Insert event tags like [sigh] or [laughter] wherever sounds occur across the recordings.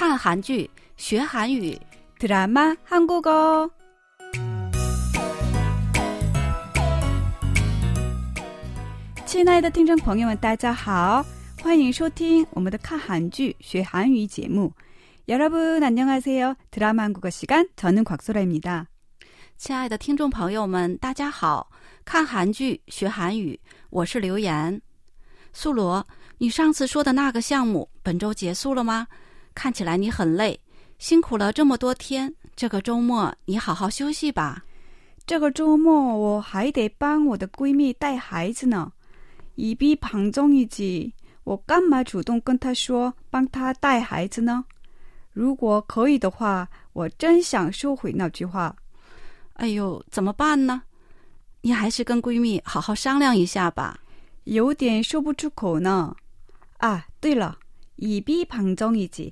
看韩剧学韩语 드라마 한국어. 亲爱的听众朋友们，大家好，欢迎收听我们的看韩剧学韩语节目。여러분안녕하세요。 드라마 한국어 시간 저는 곽소라입니다。 亲爱的听众朋友们，大家好！看韩剧学韩语，我是刘岩。素罗，你上次说的那个项目本周结束了吗？ 看起来你很累，辛苦了这么多天。这个周末你好好休息吧。这个周末我还得帮我的闺蜜带孩子呢。以彼旁中一句，我干嘛主动跟她说帮她带孩子呢？如果可以的话，我真想收回那句话。哎呦，怎么办呢？你还是跟闺蜜好好商量一下吧。有点说不出口呢。啊，对了，以彼旁中一句。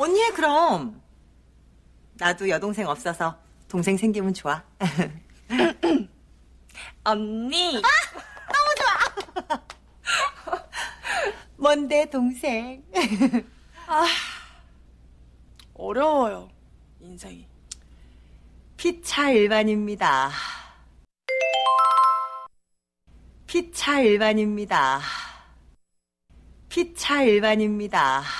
언니 해 그럼 나도 여동생 없어서 동생 생기면 좋아 [laughs] 언니! [laughs] 뭔데 동생 어려워요. 인생이. 피차 일반입니다 피차 일반입니다 피차 일반입니다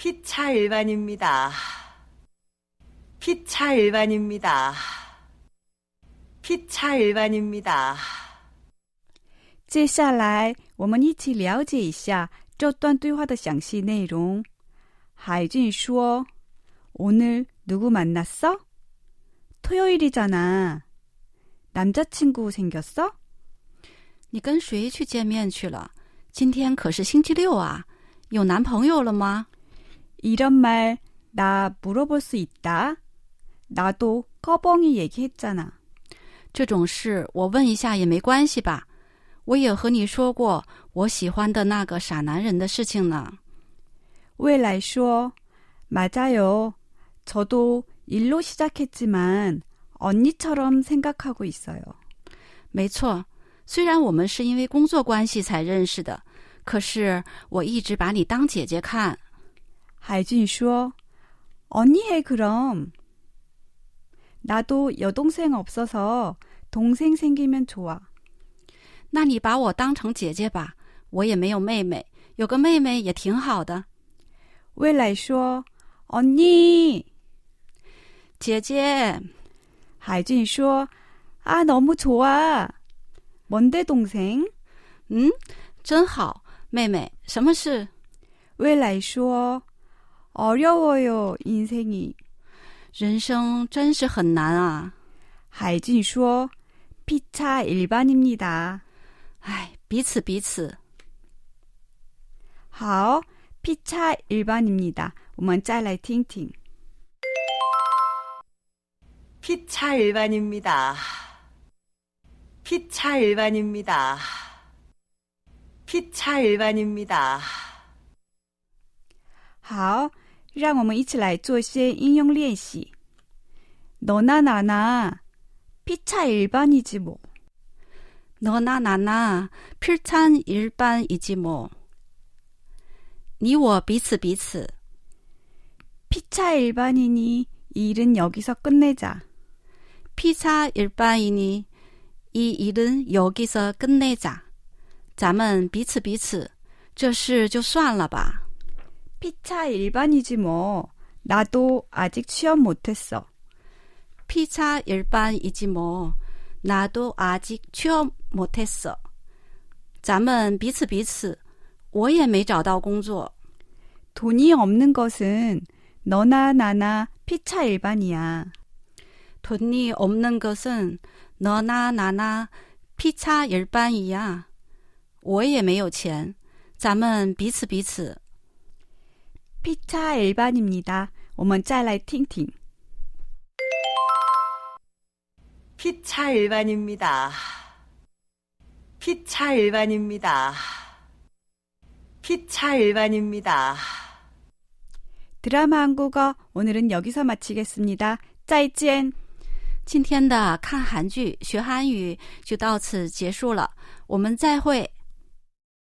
피차 일반입니다. 피차 일반입니다. 피차 일반입니다. 接下来，我们一起了解一下这段对话的详细内容。海俊说：“오늘누구만났어토요일이잖아남자친구생겼어 你跟谁去见面去了？今天可是星期六啊，有男朋友了吗？ 이런 말 나 물어볼 수 있다. 나도 꺼벙이 얘기했잖아. 这种事我问一下也没关系吧？我也和你说过我喜欢的那个傻男人的事情呢。未来说 맞아요. 저도 일로 시작했지만 언니처럼 생각하고 있어요. 没错，虽然我们是因为工作关系才认识的，可是我一直把你当姐姐看。 海俊说 언니 해 그럼. 나도 여동생 없어서 동생 생기면 좋아. 那你把我当成姐姐吧，我也没有妹妹，有个妹妹也挺好的。未来说 언니. 姐姐，海俊说아 너무 좋아. 뭔데 동생? 嗯，真好，妹妹，什么事？未来说 어려워요 인생이. 人生真是很难啊！海俊说 피차 일반입니다. 唉，彼此彼此。好 피차 일반입니다. 我们再来听听 피차 일반입니다. 피차 일반입니다. 피차 일반입니다. 好，让我们一起来做一些应用练习。너나나나피차 일반이지 뭐. 너나 나나 필찬 일반이지 뭐. 你我彼此彼此。 피차 일반이니 이 일은 여기서 끝내자. 피차 일반이니 이 일은 여기서 끝내자. 咱们彼此彼此，这事就算了吧。 피차 일반이지 뭐. 나도 아직 취업 못했어. 피차 일반이지 뭐. 나도 아직 취업 못했어. 咱们彼此彼此.我也没找到工作. 돈이 없는 것은 너나 나나 피차 일반이야. 돈이 없는 것은 너나 나나 피차 일반이야. 我也没有钱.咱们彼此彼此. 피차 일반입니다. 我们再来听听. 피차 일반입니다. 피차 일반입니다. 피차 일반입니다. 드라마 한국어 오늘은 여기서 마치겠습니다. 再见.今天的看韩剧学韩语就到此结束了，我们再会。